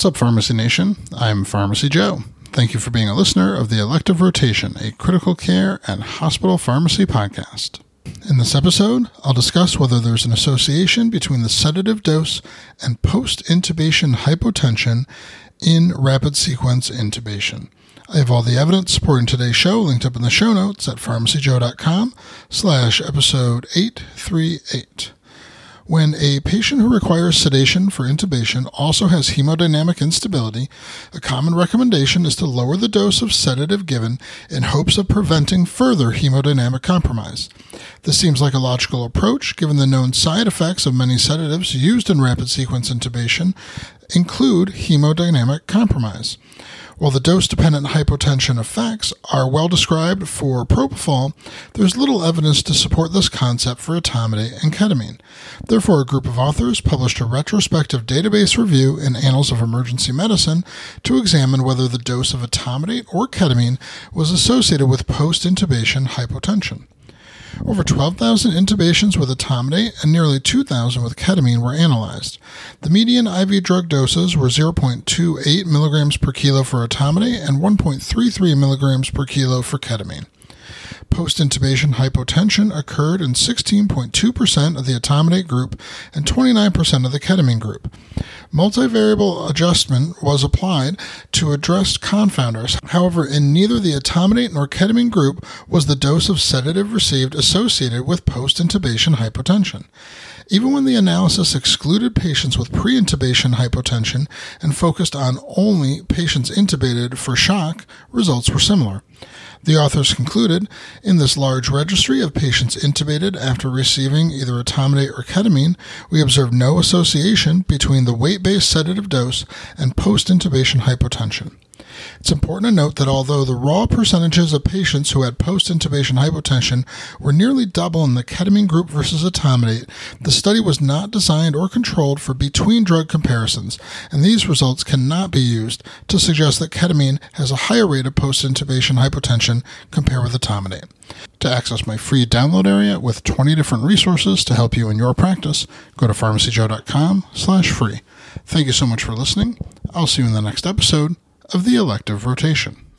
What's up, Pharmacy Nation? I'm Pharmacy Joe. Thank you for being a listener of the Elective Rotation, a critical care and hospital pharmacy podcast. In this episode, I'll discuss whether there's an association between the sedative dose and post intubation hypotension in rapid sequence intubation. I have all the evidence supporting today's show linked up in the show notes at pharmacyjoe.com slash episode 838. When a patient who requires sedation for intubation also has hemodynamic instability, a common recommendation is to lower the dose of sedative given in hopes of preventing further hemodynamic compromise. This seems like a logical approach given the known side effects of many sedatives used in rapid sequence intubation include hemodynamic compromise. While the dose dependent hypotension effects are well described for propofol, there's little evidence to support this concept for etomidate and ketamine. Therefore, a group of authors published a retrospective database review in Annals of Emergency Medicine to examine whether the dose of etomidate or ketamine was associated with post intubation hypotension. Over 12,000 intubations with etomidate and nearly 2,000 with ketamine were analyzed. The median IV drug doses were 0.28 milligrams per kilo for etomidate and 1.33 milligrams per kilo for ketamine. Post intubation hypotension occurred in 16.2% of the etomidate group and 29% of the ketamine group. Multivariable adjustment was applied to address confounders. However, in neither the etomidate nor ketamine group was the dose of sedative received associated with post intubation hypotension. Even when the analysis excluded patients with pre intubation hypotension and focused on only patients intubated for shock, results were similar. The authors concluded in this large registry of patients intubated after receiving either etomidate or ketamine, we observed no association between the weight based sedative dose and post intubation hypotension. It's important to note that although the raw percentages of patients who had post intubation hypotension were nearly double in the ketamine group versus etomidate, the study was not designed or controlled for between drug comparisons, and these results cannot be used to suggest that ketamine has a higher rate of post intubation hypotension compared with etomidate. To access my free download area with 20 different resources to help you in your practice, go to pharmacyjoe.com slash free. Thank you so much for listening. I'll see you in the next episode of the elective rotation.